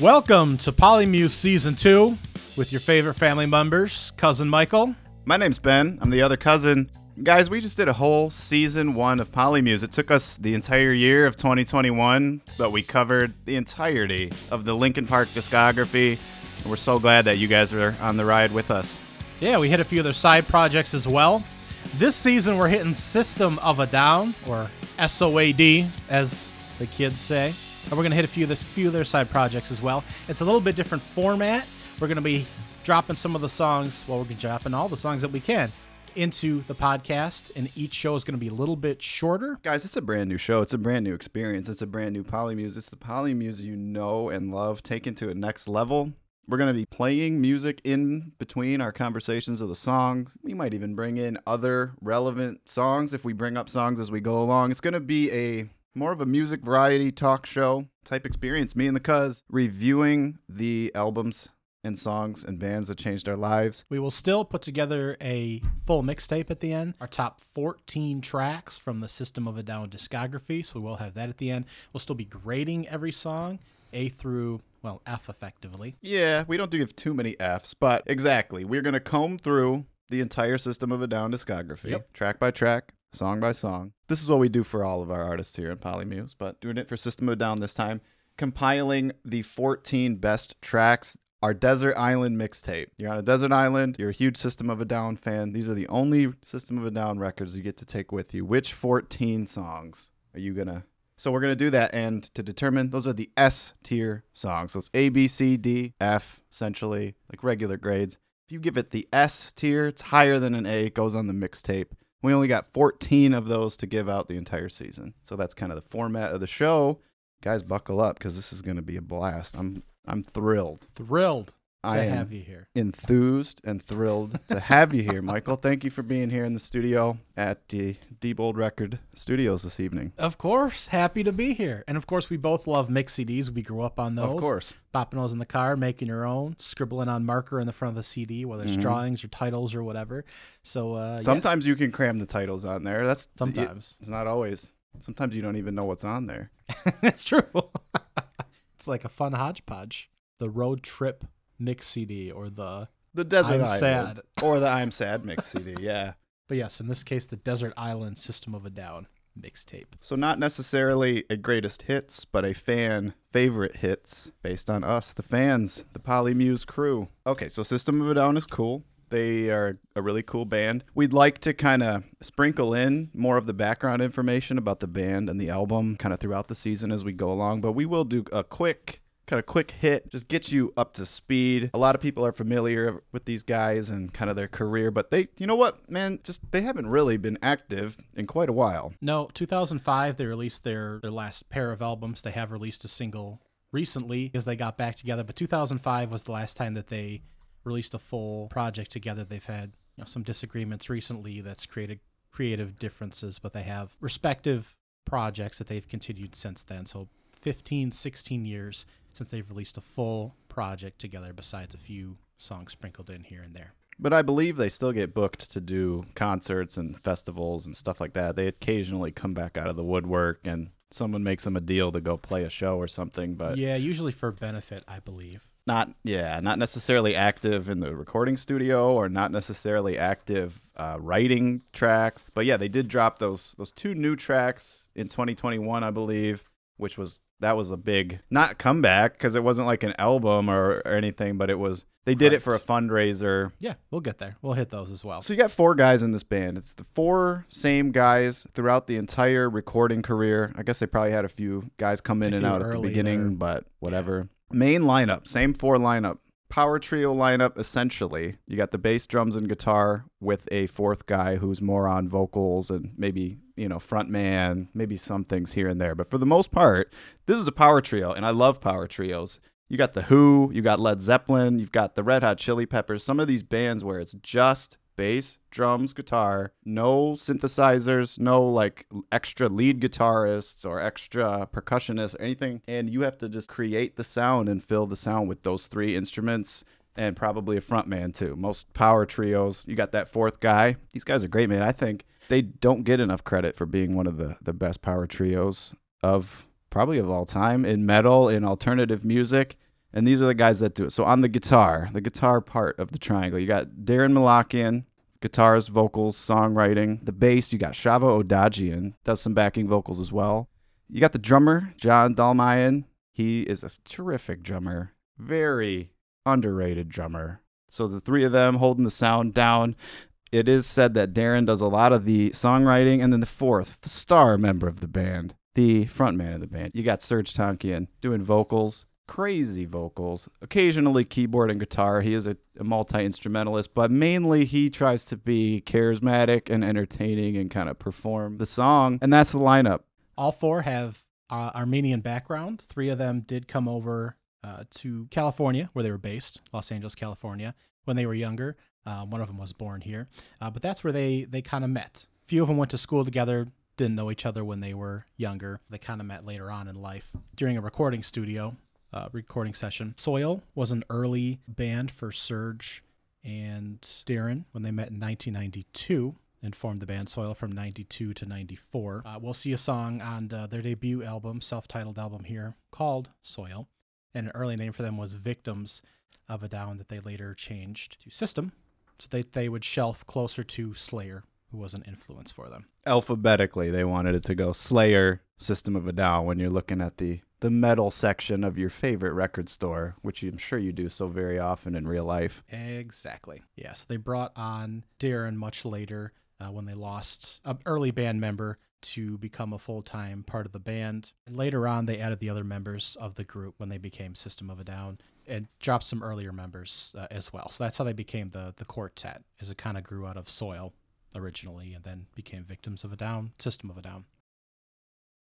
Welcome to Polymuse Season 2 with your favorite family members, Cousin Michael. My name's Ben. I'm the other cousin. Guys, we just did a whole season one of Polymuse. It took us the entire year of 2021, but we covered the entirety of the Linkin Park discography. And we're so glad that you guys are on the ride with us. Yeah, we hit a few other side projects as well. This season, we're hitting System of a Down, or SOAD, as the kids say. And we're going to hit a few of, this, few of their side projects as well. It's a little bit different format. We're going to be dropping some of the songs, well, we're dropping all the songs that we can into the podcast, and each show is going to be a little bit shorter. Guys, it's a brand new show. It's a brand new experience. It's a brand new Polymuse. It's the Polymuse you know and love taken to a next level. We're going to be playing music in between our conversations of the songs. We might even bring in other relevant songs if we bring up songs as we go along. It's going to be a more of a music variety talk show type experience. Me and the cuz reviewing the albums and songs and bands that changed our lives. We will still put together a full mixtape at the end, our top 14 tracks from the System of a Down discography. So we will have that at the end. We'll still be grading every song, A through, well, F effectively. Yeah, we don't give too many Fs, but exactly. We're going to comb through the entire System of a Down discography, Yep. track by track, song by song. This is what we do for all of our artists here in Polymuse, but doing it for System of Down this time, compiling the 14 best tracks. Our Desert Island mixtape. You're on a desert island. You're a huge System of a Down fan. These are the only System of a Down records you get to take with you. Which 14 songs are you gonna? So we're gonna do that, and to determine those are the S tier songs. So it's A, B, C, D, F, essentially like regular grades. If you give it the S tier, it's higher than an A. It goes on the mixtape. We only got 14 of those to give out the entire season. So that's kind of the format of the show. Guys, buckle up because this is going to be a blast. I'm I'm thrilled. Thrilled I am have you here. enthused and thrilled to have you here, Michael. Thank you for being here in the studio at the Bold Record Studios this evening. Of course, happy to be here. And of course, we both love mix CDs. We grew up on those. Of course. Bopping those in the car, making your own, scribbling on marker in the front of the CD, whether it's Mhm. drawings or titles or whatever. So, uh, yeah, Sometimes you can cram the titles on there. That's sometimes. It's not always. Sometimes you don't even know what's on there. That's true. it's like a fun hodgepodge. The road trip mix CD or the The Desert I'm Island. Sad. Or the I'm Sad mix CD, yeah. but yes, in this case the Desert Island System of a Down mixtape. So not necessarily a greatest hits, but a fan favorite hits based on us, the fans, the Polymuse crew. Okay, so System of a Down is cool. They are a really cool band. We'd like to kind of sprinkle in more of the background information about the band and the album kind of throughout the season as we go along, but we will do a quick kind of quick hit, just get you up to speed. A lot of people are familiar with these guys and kind of their career, but they, you know what, man, just they haven't really been active in quite a while. No, 2005 they released their their last pair of albums. They have released a single recently because they got back together, but 2005 was the last time that they released a full project together. They've had you know, some disagreements recently that's created creative differences, but they have respective projects that they've continued since then. So 15, 16 years since they've released a full project together besides a few songs sprinkled in here and there. But I believe they still get booked to do concerts and festivals and stuff like that. They occasionally come back out of the woodwork and someone makes them a deal to go play a show or something, but yeah, usually for benefit, I believe. not yeah, not necessarily active in the recording studio or not necessarily active uh, writing tracks. But yeah, they did drop those those two new tracks in 2021, I believe, which was that was a big not comeback because it wasn't like an album or, or anything, but it was they did it for a fundraiser Yeah, we'll get there. We'll hit those as well. So you got four guys in this band. It's the four same guys throughout the entire recording career. I guess they probably had a few guys come in and out at the beginning, there. but whatever. Main lineup, same four lineup. Power trio lineup essentially. You got the bass, drums, and guitar with a fourth guy who's more on vocals and maybe, you know, front man, maybe some things here and there. But for the most part, this is a power trio, and I love power trios. You got the Who, you got Led Zeppelin, you've got the Red Hot Chili Peppers, some of these bands where it's just bass, drums, guitar, no synthesizers, no like extra lead guitarists or extra percussionists or anything. And you have to just create the sound and fill the sound with those three instruments and probably a front man too. Most power trios, you got that fourth guy. These guys are great, man. I think they don't get enough credit for being one of the, the best power trios of probably of all time in metal, in alternative music. And these are the guys that do it. So on the guitar, the guitar part of the triangle, you got Daron Malakian, guitars, vocals, songwriting. The bass, you got Shavo Odadjian, does some backing vocals as well. You got the drummer, John Dolmayan. He is a terrific drummer, very underrated drummer. So the three of them holding the sound down. It is said that Daron does a lot of the songwriting, and then the fourth, the star member of the band, the frontman of the band, you got Serj Tankian doing vocals, crazy vocals, occasionally keyboard and guitar. He is a, a multi instrumentalist, but mainly he tries to be charismatic and entertaining and kind of perform the song, and that's the lineup. All four have uh, Armenian background. Three of them did come over uh, to California, where they were based, Los Angeles, California, when they were younger. Uh, one of them was born here, uh, but that's where they they kind of met. A few of them went to school together, didn't know each other when they were younger. They kind of met later on in life during a recording studio, uh, recording session. Soil was an early band for Serj and Darren when they met in 1992 and formed the band Soil from 92 to 94. Uh, we'll see a song on uh, their debut album, self titled album here, called Soil. And an early name for them was Victims of a Down that they later changed to System so they, they would shelf closer to Slayer, who was an influence for them. Alphabetically, they wanted it to go Slayer, System of a Down when you're looking at the the metal section of your favorite record store, which I'm sure you do so very often in real life. Exactly. Yes, yeah, so they brought on Daron much later uh, when they lost an early band member to become a full time part of the band. And later on, they added the other members of the group when they became System of a Down and dropped some earlier members uh, as well. So that's how they became the the quartet, as it kind of grew out of Soil originally, and then became Victims of a Down, System of a Down.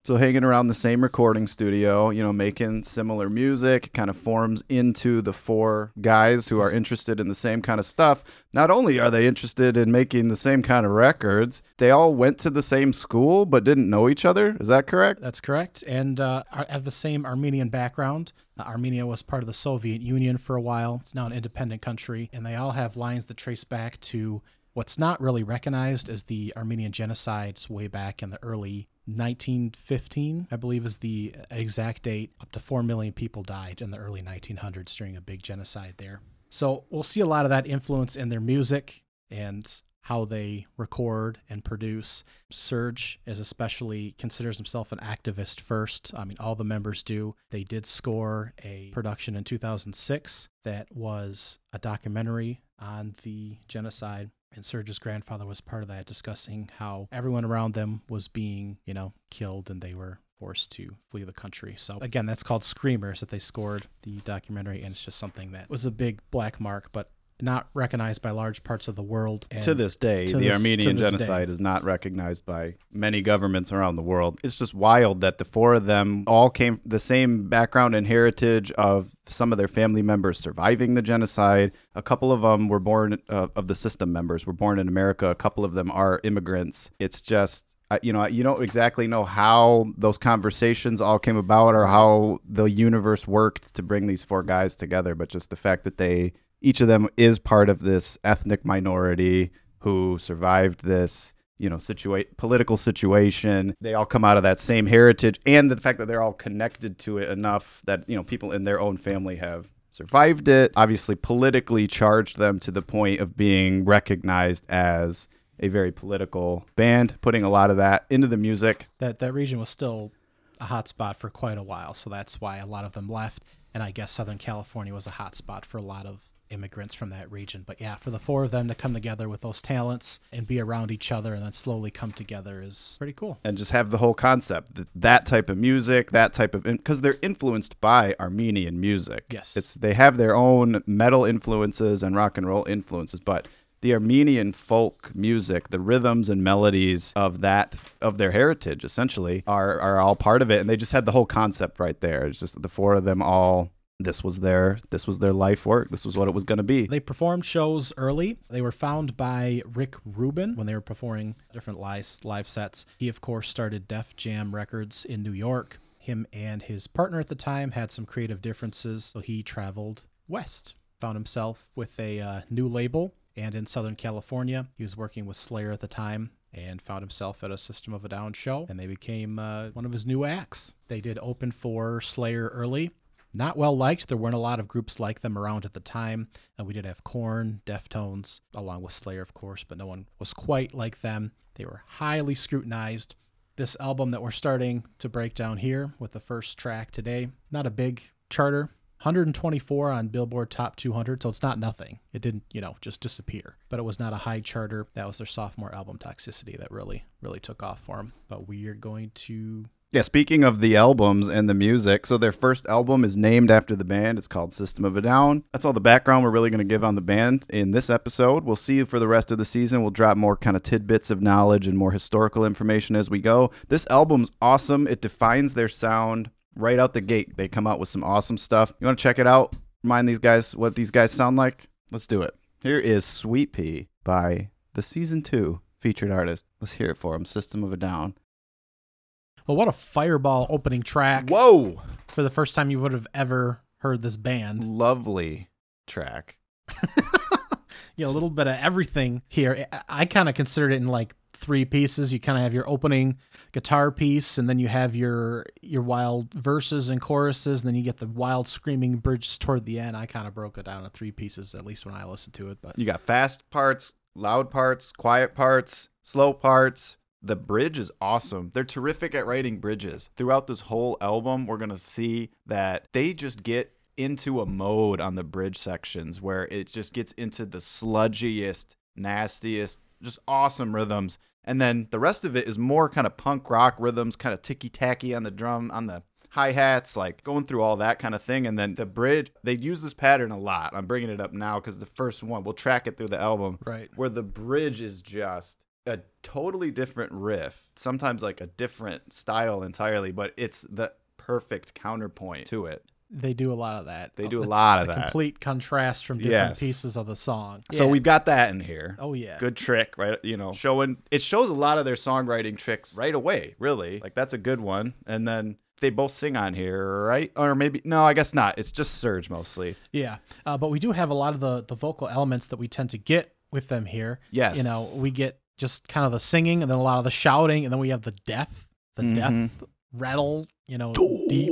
So hanging around the same recording studio, you know, making similar music, kind of forms into the four guys who are interested in the same kind of stuff. Not only are they interested in making the same kind of records, they all went to the same school but didn't know each other. Is that correct? That's correct, and uh, have the same Armenian background. Uh, Armenia was part of the Soviet Union for a while. It's now an independent country, and they all have lines that trace back to what's not really recognized as the Armenian genocides way back in the early 1915, I believe, is the exact date. Up to 4 million people died in the early 1900s during a big genocide there. So we'll see a lot of that influence in their music and how they record and produce. Serj is especially considers himself an activist first. I mean, all the members do. They did score a production in 2006 that was a documentary on the genocide and Serj's grandfather was part of that, discussing how everyone around them was being, you know, killed and they were forced to flee the country. So again, that's called Screamers that they scored the documentary, and it's just something that was a big black mark, but not recognized by large parts of the world. And to this day, to the this, Armenian genocide day. is not recognized by many governments around the world. It's just wild that the four of them all came the same background and heritage of some of their family members surviving the genocide. A couple of them were born uh, of the system members were born in America. A couple of them are immigrants. It's just you know, you don't exactly know how those conversations all came about or how the universe worked to bring these four guys together, but just the fact that they each of them is part of this ethnic minority who survived this you know political situation. They all come out of that same heritage and the fact that they're all connected to it enough that you know people in their own family have survived it obviously politically charged them to the point of being recognized as a very political band putting a lot of that into the music. That that region was still a hot spot for quite a while so that's why a lot of them left and i guess southern california was a hot spot for a lot of immigrants from that region. But yeah, for the four of them to come together with those talents and be around each other and then slowly come together is pretty cool. And just have the whole concept that, that type of music, that type of because they're influenced by Armenian music. Yes, it's they have their own metal influences and rock and roll influences, but the Armenian folk music, the rhythms and melodies of that of their heritage essentially are are all part of it and they just had the whole concept right there. It's just the four of them all this was their this was their life work. This was what it was going to be. They performed shows early. They were found by Rick Rubin when they were performing different live live sets. He of course started Def Jam Records in New York. Him and his partner at the time had some creative differences, so he traveled west. Found himself with a uh, new label and in Southern California. He was working with Slayer at the time and found himself at a System of a Down show, and they became uh, one of his new acts. They did open for Slayer early, not well liked. There weren't a lot of groups like them around at the time. And we did have Korn, Deftones, along with Slayer, of course, but no one was quite like them. They were highly scrutinized. This album that we're starting to break down here with the first track today, not a big charter, 124 on Billboard Top 200, so it's not nothing. It didn't, you know, just disappear. But it was not a high charter. That was their sophomore album, Toxicity, that really, really took off for them. But we are going to Yeah, speaking of the albums and the music, so their first album is named after the band. It's called System of a Down. That's all the background we're really going to give on the band in this episode. We'll see you for the rest of the season. We'll drop more kind of tidbits of knowledge and more historical information as we go. This album's awesome. It defines their sound right out the gate. They come out with some awesome stuff. You want to check it out? Remind these guys what these guys sound like? Let's do it. Here is Suite-Pee by the season two featured artist. Let's hear it for them. System of a Down. Well, what a fireball opening track Whoa! for the first time you would have ever heard this band. Lovely track. You know, a little bit of everything here. I, I kind of considered it in like three pieces. You kind of have your opening guitar piece, and then you have your your wild verses and choruses, and then you get the wild screaming bridge toward the end. I kind of broke it down into three pieces, at least when I listened to it. But You got fast parts, loud parts, quiet parts, slow parts. The bridge is awesome. They're terrific at writing bridges. Throughout this whole album, we're going to see that they just get into a mode on the bridge sections where it just gets into the sludgiest, nastiest, just awesome rhythms. And then the rest of it is more kind of punk rock rhythms, kind of ticky tacky on the drum, on the hi hats, like going through all that kind of thing. And then the bridge, they use this pattern a lot. I'm bringing it up now because the first one, we'll track it through the album, right, where the bridge is just a totally different riff, sometimes like a different style entirely, but it's the perfect counterpoint to it. they do a lot of that. They do a It's lot of a that. Complete contrast from different Yes. pieces of the song. So Yeah. we've got that in here. oh yeah, Good trick, right? You know, showing it shows a lot of their songwriting tricks right away, really. Like that's a good one. And then they both sing on here, right? Or maybe no, I guess not. It's just Serj mostly. Yeah, uh, but we do have a lot of the the vocal elements that we tend to get with them here. Yes. You know, we get just kind of the singing, and then a lot of the shouting, and then we have the death, the Mhm. death rattle. You know, deep.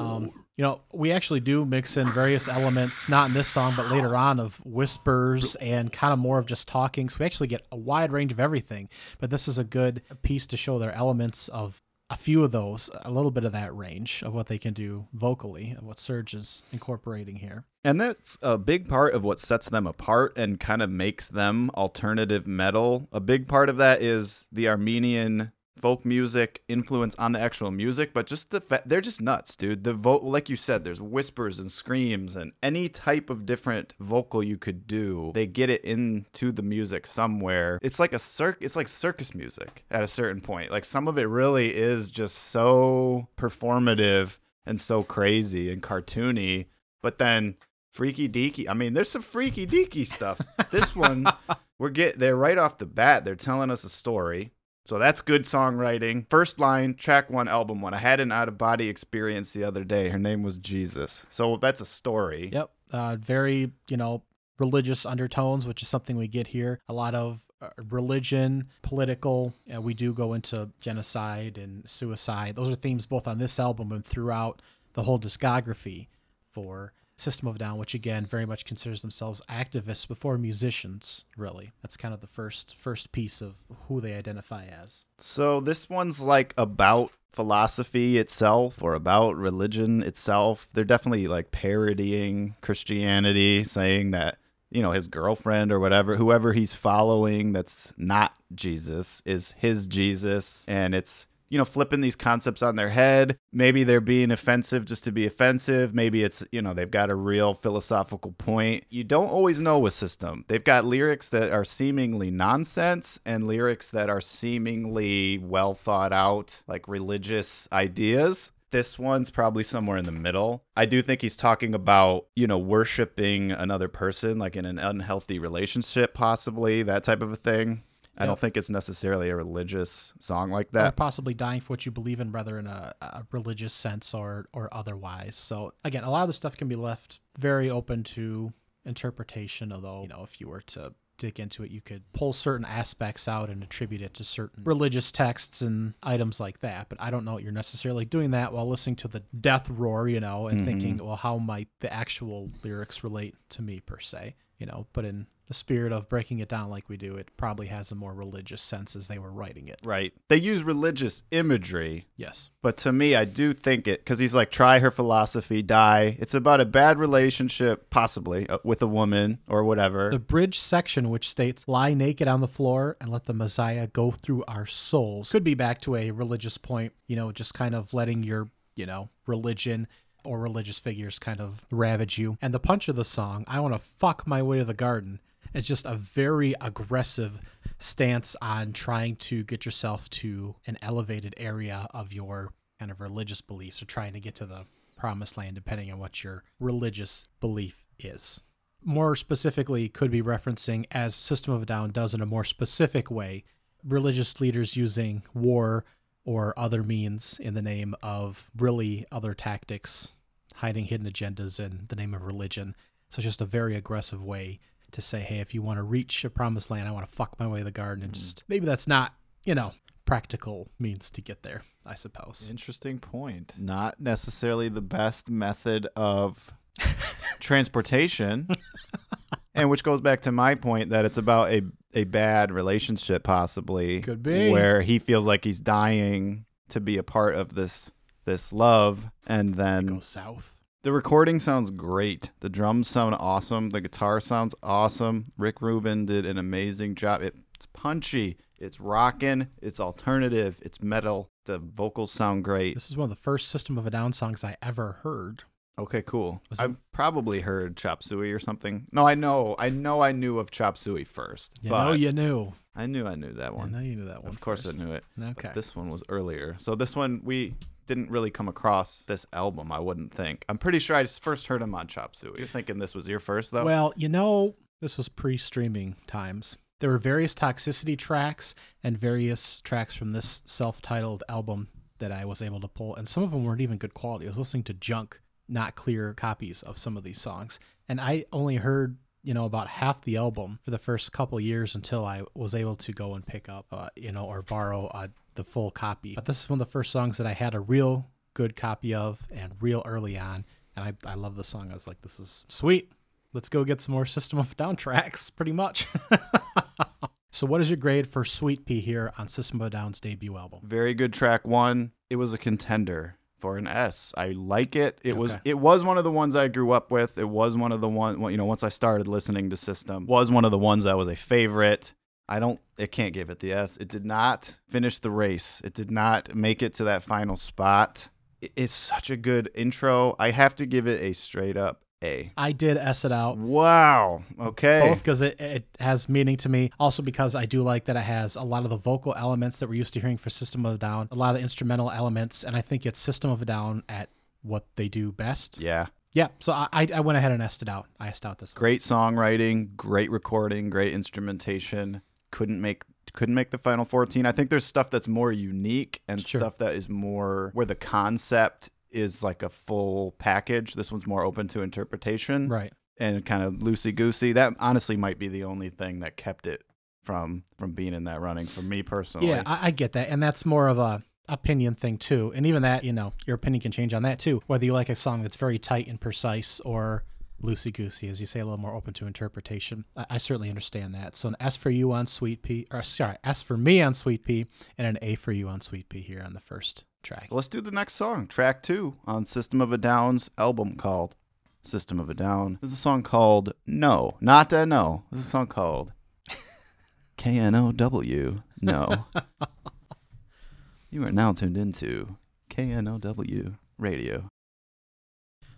Um, you know, we actually do mix in various elements, not in this song, but later on, of whispers and kind of more of just talking. So we actually get a wide range of everything. But this is a good piece to show their elements of a few of those, a little bit of that range of what they can do vocally, of what Serj is incorporating here. And that's a big part of what sets them apart and kind of makes them alternative metal. A big part of that is the Armenian folk music influence on the actual music, but just the fa- they're just nuts, dude. The vo- like you said, there's whispers and screams and any type of different vocal you could do. They get it into the music somewhere. It's like a circ it's like circus music at a certain point. Like some of it really is just so performative and so crazy and cartoony, but then freaky deaky. I mean, there's some freaky deaky stuff. this one, we're get they're right off the bat. They're telling us a story. So that's good songwriting. First line, track one, album one. I had an out of body experience the other day. Her name was Jesus. So that's a story. Yep. Uh, very, you know, religious undertones, which is something we get here. A lot of uh, religion, political. We do go into genocide and suicide. Those are themes both on this album and throughout the whole discography for System of Down, which again very much considers themselves activists before musicians. Really, that's kind of the first first piece of who they identify as. So this one's like about philosophy itself or about religion itself. They're definitely like parodying Christianity, saying that, you know, his girlfriend or whatever, whoever he's following that's not Jesus is his Jesus. And it's, you know, flipping these concepts on their head. Maybe they're being offensive just to be offensive. Maybe it's, you know, they've got a real philosophical point. You don't always know with System. They've got lyrics that are seemingly nonsense and lyrics that are seemingly well thought out, like religious ideas. This one's probably somewhere in the middle. I do think he's talking about, you know, worshiping another person, like in an unhealthy relationship, possibly, that type of a thing. I Yep. don't think it's necessarily a religious song like or that. possibly dying for what you believe in, whether in a, a religious sense or or otherwise. So again, a lot of the stuff can be left very open to interpretation. Although you know, if you were to dig into it, you could pull certain aspects out and attribute it to certain religious texts and items like that. But I don't know you're necessarily doing that while listening to the death roar, you know, and mm-hmm. thinking, well, how might the actual lyrics relate to me per se? You know, but in the spirit of breaking it down like we do, it probably has a more religious sense as they were writing it. Right. They use religious imagery, Yes. but to me, I do think it because he's like, try her philosophy, die. It's about a bad relationship, possibly uh, with a woman or whatever. The bridge section, which states, lie naked on the floor and let the Messiah go through our souls, could be back to a religious point, you know, just kind of letting your, you know, religion or religious figures kind of ravage you. And the punch of the song, I want to fuck my way to the garden, is just a very aggressive stance on trying to get yourself to an elevated area of your kind of religious beliefs or trying to get to the promised land, depending on what your religious belief is more specifically could be referencing as System of a Down does in a more specific way, religious leaders using war or other means in the name of really other tactics, hiding hidden agendas in the name of religion. So it's just a very aggressive way to say, hey, if you want to reach a promised land, I want to fuck my way to the garden. And mm-hmm. just maybe that's not, you know, practical means to get there, I suppose. Interesting point. Not necessarily the best method of transportation. and which goes back to my point that it's about a, a bad relationship, possibly. Could be. Where he feels like he's dying to be a part of this this love. And then Go south. the recording sounds great. The drums sound awesome. The guitar sounds awesome. Rick Rubin did an amazing job. It's punchy. It's rocking. It's alternative. It's metal. The vocals sound great. This is one of the first System of a Down songs I ever heard. Okay, cool. Was I've probably heard Chop Suey or something. No, I know. I know I knew of Chop Suey first. You but know you knew. I knew I knew that I one. know you knew that one. Of course first. I knew it. Okay. But this one was earlier. So this one we didn't really come across this album, I wouldn't think. I'm pretty sure I just first heard him on Chop Suey. You're thinking this was your first though? Well, you know, this was pre-streaming times. There were various toxicity tracks and various tracks from this self-titled album that I was able to pull, and some of them weren't even good quality. I was listening to junk, not clear copies of some of these songs, and I only heard you know about half the album for the first couple years until I was able to go and pick up, uh, you know, or borrow uh, the full copy. But this is one of the first songs that I had a real good copy of and real early on, and I I love the song. I was like, this is sweet let's go get some more System of Down tracks, pretty much. so, what is your grade for Suite-Pee here on System of Down's debut album? Very good track one. It was a contender for an S. I like it. It was it was one of the ones I grew up with. It was one of the one you know once I started listening to System was one of the ones that was a favorite. I don't it can't give it the S. It did not finish the race. It did not make it to that final spot. It's such a good intro. I have to give it a straight up A. I did S it out. Wow. Okay. Both because it, it has meaning to me. Also because I do like that it has a lot of the vocal elements that we're used to hearing for System of a Down, a lot of the instrumental elements, and I think it's System of a Down at what they do best. Yeah. Yeah, so I, I went ahead and S it out. I S out this one. great songwriting, great recording, great instrumentation. Couldn't make couldn't make the final 14. I think there's stuff that's more unique and Sure. stuff that is more where the concept is like a full package. This one's more open to interpretation Right. and kind of loosey goosey. That honestly might be the only thing that kept it from from being in that running for me personally. Yeah, I, I get that, and that's more of a opinion thing too. And even that, you know, your opinion can change on that too. Whether you like a song that's very tight and precise or loosey goosey, as you say, a little more open to interpretation. I, I certainly understand that. So an S for you on Suite-Pee, or sorry, S for me on Suite-Pee, and an A for you on Suite-Pee here on the first track. Let's do the next song, track two on System of a Down's album called System of a Down. This is a song called No, not that no. This is a song called K N O W. No. you are now tuned into K N O W Radio.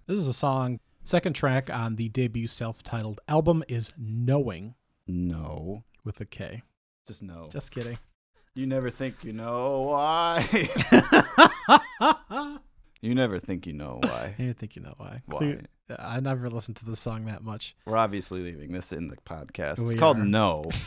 This is a song. Second track on the debut self-titled album is "Knowing" No. with a K. Just no. Just kidding. you never think you know why. you never think you know why. I think you know why. Why? I never listened to the song that much. We're obviously leaving this in the podcast. It's called are. No.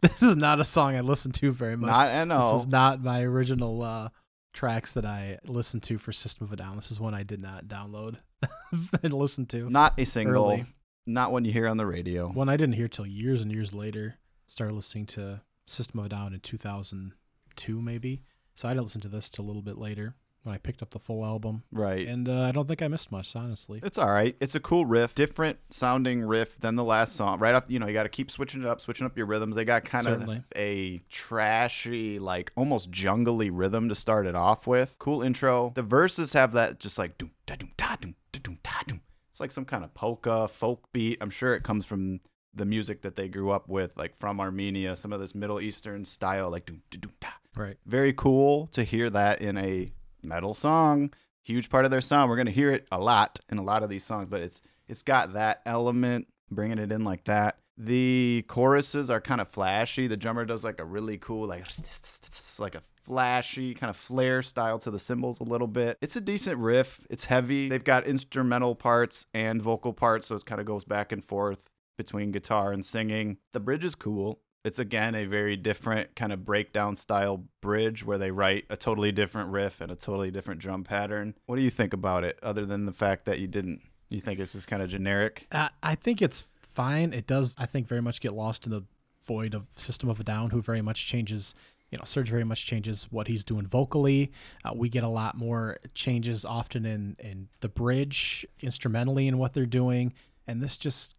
this is not a song I listen to very much. Not N This is not my original uh, tracks that I listened to for System of a Down. This is one I did not download and listen to. Not a single. Early. Not one you hear on the radio. One I didn't hear till years and years later. Started listening to System of a Down in 2002, maybe. So I didn't listen to this till a little bit later when I picked up the full album. Right. And uh, I don't think I missed much, honestly. It's all right. It's a cool riff, different sounding riff than the last song. Right off, you know, you got to keep switching it up, switching up your rhythms. They got kind of a trashy, like almost jungly rhythm to start it off with. Cool intro. The verses have that just like doom da doom da doom da doom da doom. It's like some kind of polka folk beat. I'm sure it comes from the music that they grew up with, like from Armenia, some of this Middle Eastern style, like doom da doom da Right. very cool to hear that in a metal song. Huge part of their sound. We're gonna hear it a lot in a lot of these songs, but it's it's got that element, bringing it in like that. The choruses are kind of flashy. The drummer does like a really cool, like like a flashy kind of flare style to the cymbals a little bit. It's a decent riff. It's heavy. They've got instrumental parts and vocal parts, so it kind of goes back and forth between guitar and singing. The bridge is cool. It's again a very different kind of breakdown style bridge where they write a totally different riff and a totally different drum pattern. What do you think about it, other than the fact that you didn't? You think it's just kind of generic? Uh, I think it's fine. It does, I think, very much get lost in the void of System of a Down, who very much changes. You know, Serj very much changes what he's doing vocally. Uh, we get a lot more changes often in in the bridge, instrumentally, in what they're doing, and this just.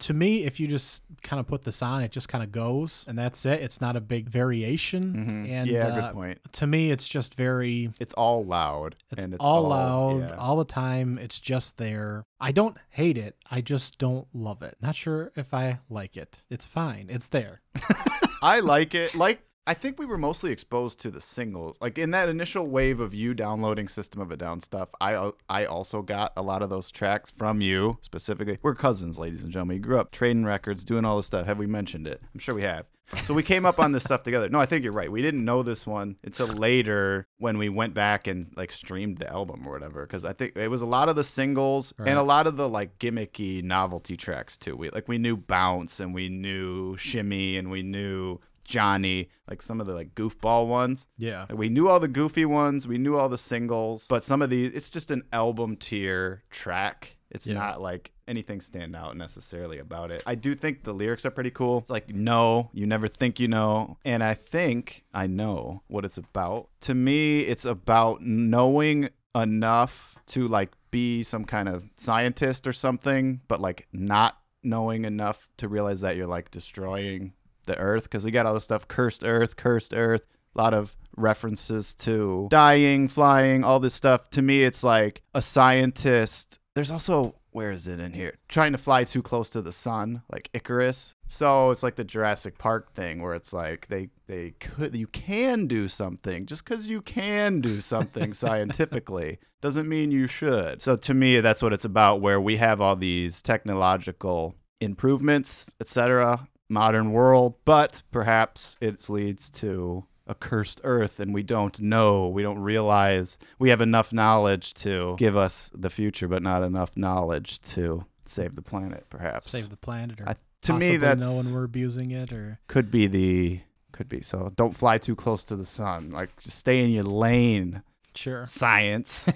To me, if you just kind of put this on, it just kind of goes, and that's it. It's not a big variation, Mhm. and yeah, uh, good point. to me, it's just very It's all loud. it's, and it's all, loud yeah. all the time. It's just there. I don't hate it. I just don't love it. Not sure if I like it. It's fine. It's there. I like it. Like I think we were mostly exposed to the singles. Like in that initial wave of you downloading System of a Down stuff, I uh, I also got a lot of those tracks from you specifically. We're cousins, ladies and gentlemen. We grew up trading records, doing all this stuff. Have we mentioned it? I'm sure we have. So we came up on this stuff together. No, I think you're right. We didn't know this one until later when we went back and like streamed the album or whatever. Because I think it was a lot of the singles Right. and a lot of the like gimmicky novelty tracks too. We like we knew Bounce and we knew Shimmy and we knew Johnny, like some of the like goofball ones. Yeah. Like, we knew all the goofy ones, we knew all the singles, but some of these it's just an album tier track. It's Yeah. not like anything stand out necessarily about it. I do think the lyrics are pretty cool. It's like no, you never think you know, and I think I know what it's about. To me, it's about knowing enough to like be some kind of scientist or something, but like not knowing enough to realize that you're like destroying the earth because we got all this stuff cursed earth cursed earth a lot of references to dying flying all this stuff. To me it's like a scientist. There's also where is it in here? Trying to fly too close to the sun like icarus. So it's like the jurassic park thing where it's like they they could you can do something. Just because you can do something scientifically doesn't mean you should. So to me that's what it's about where we have all these technological improvements etc modern world, but perhaps it leads to a cursed earth and we don't know, we don't realize we have enough knowledge to give us the future, but not enough knowledge to save the planet, perhaps. Save the planet or I, to me, that's know when we're abusing it or could be the could be. So don't fly too close to the sun. Like just stay in your lane. sure. Science.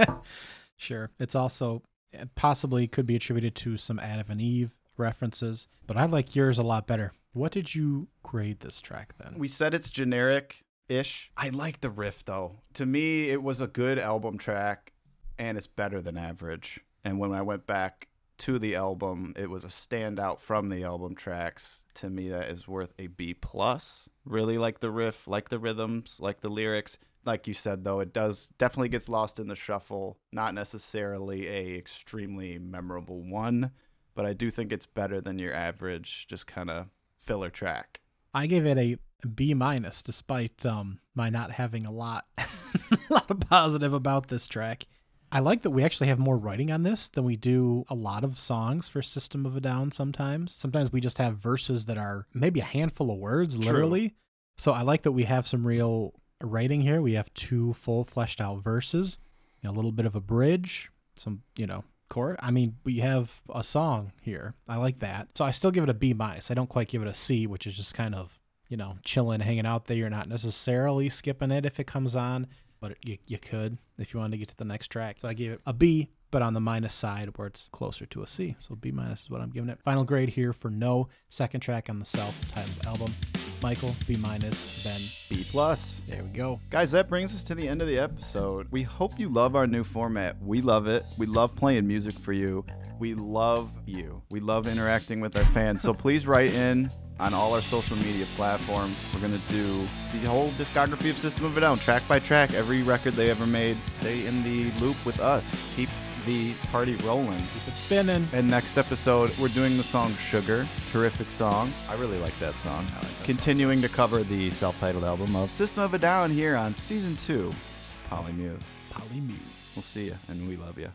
sure. It's also it possibly could be attributed to some Adam and Eve references, but I like yours a lot better. What did you grade this track then? We said it's generic ish. I like the riff though. To me, it was a good album track and it's better than average. And when I went back to the album, it was a standout from the album tracks. To me, that is worth a B plus. Really like the riff, like the rhythms, like the lyrics. Like you said though, it does definitely gets lost in the shuffle. Not necessarily a extremely memorable one, but I do think it's better than your average just kind of filler track. I gave it a B minus, despite um, my not having a lot, a lot of positive about this track. I like that we actually have more writing on this than we do a lot of songs for System of a Down. Sometimes, sometimes we just have verses that are maybe a handful of words, True. literally. So I like that we have some real writing here. We have two full fleshed out verses, a little bit of a bridge, some you know chord. I mean, we have a song here. I like that. So I still give it a B minus. I don't quite give it a C, which is just kind of you know chilling, hanging out there. You're not necessarily skipping it if it comes on. But you, you could if you wanted to get to the next track. So I gave it a B, but on the minus side where it's closer to a C. So B minus is what I'm giving it. Final grade here for no second track on the self-titled album. Michael, B minus, Ben, B plus. there we go. Guys, that brings us to the end of the episode. We hope you love our new format. We love it. We love playing music for you. We love you. We love interacting with our fans. So please write in on all our social media platforms. We're gonna do the whole discography of System of a Down, track by track, every record they ever made. Stay in the loop with us. Keep the party rolling. Keep it spinning. And next episode, we're doing the song Sugar. Terrific song. I really like that song. Continuing to cover the self titled album of System of a Down here on season two, Polymuse. Polymute. We'll see you, and we love you.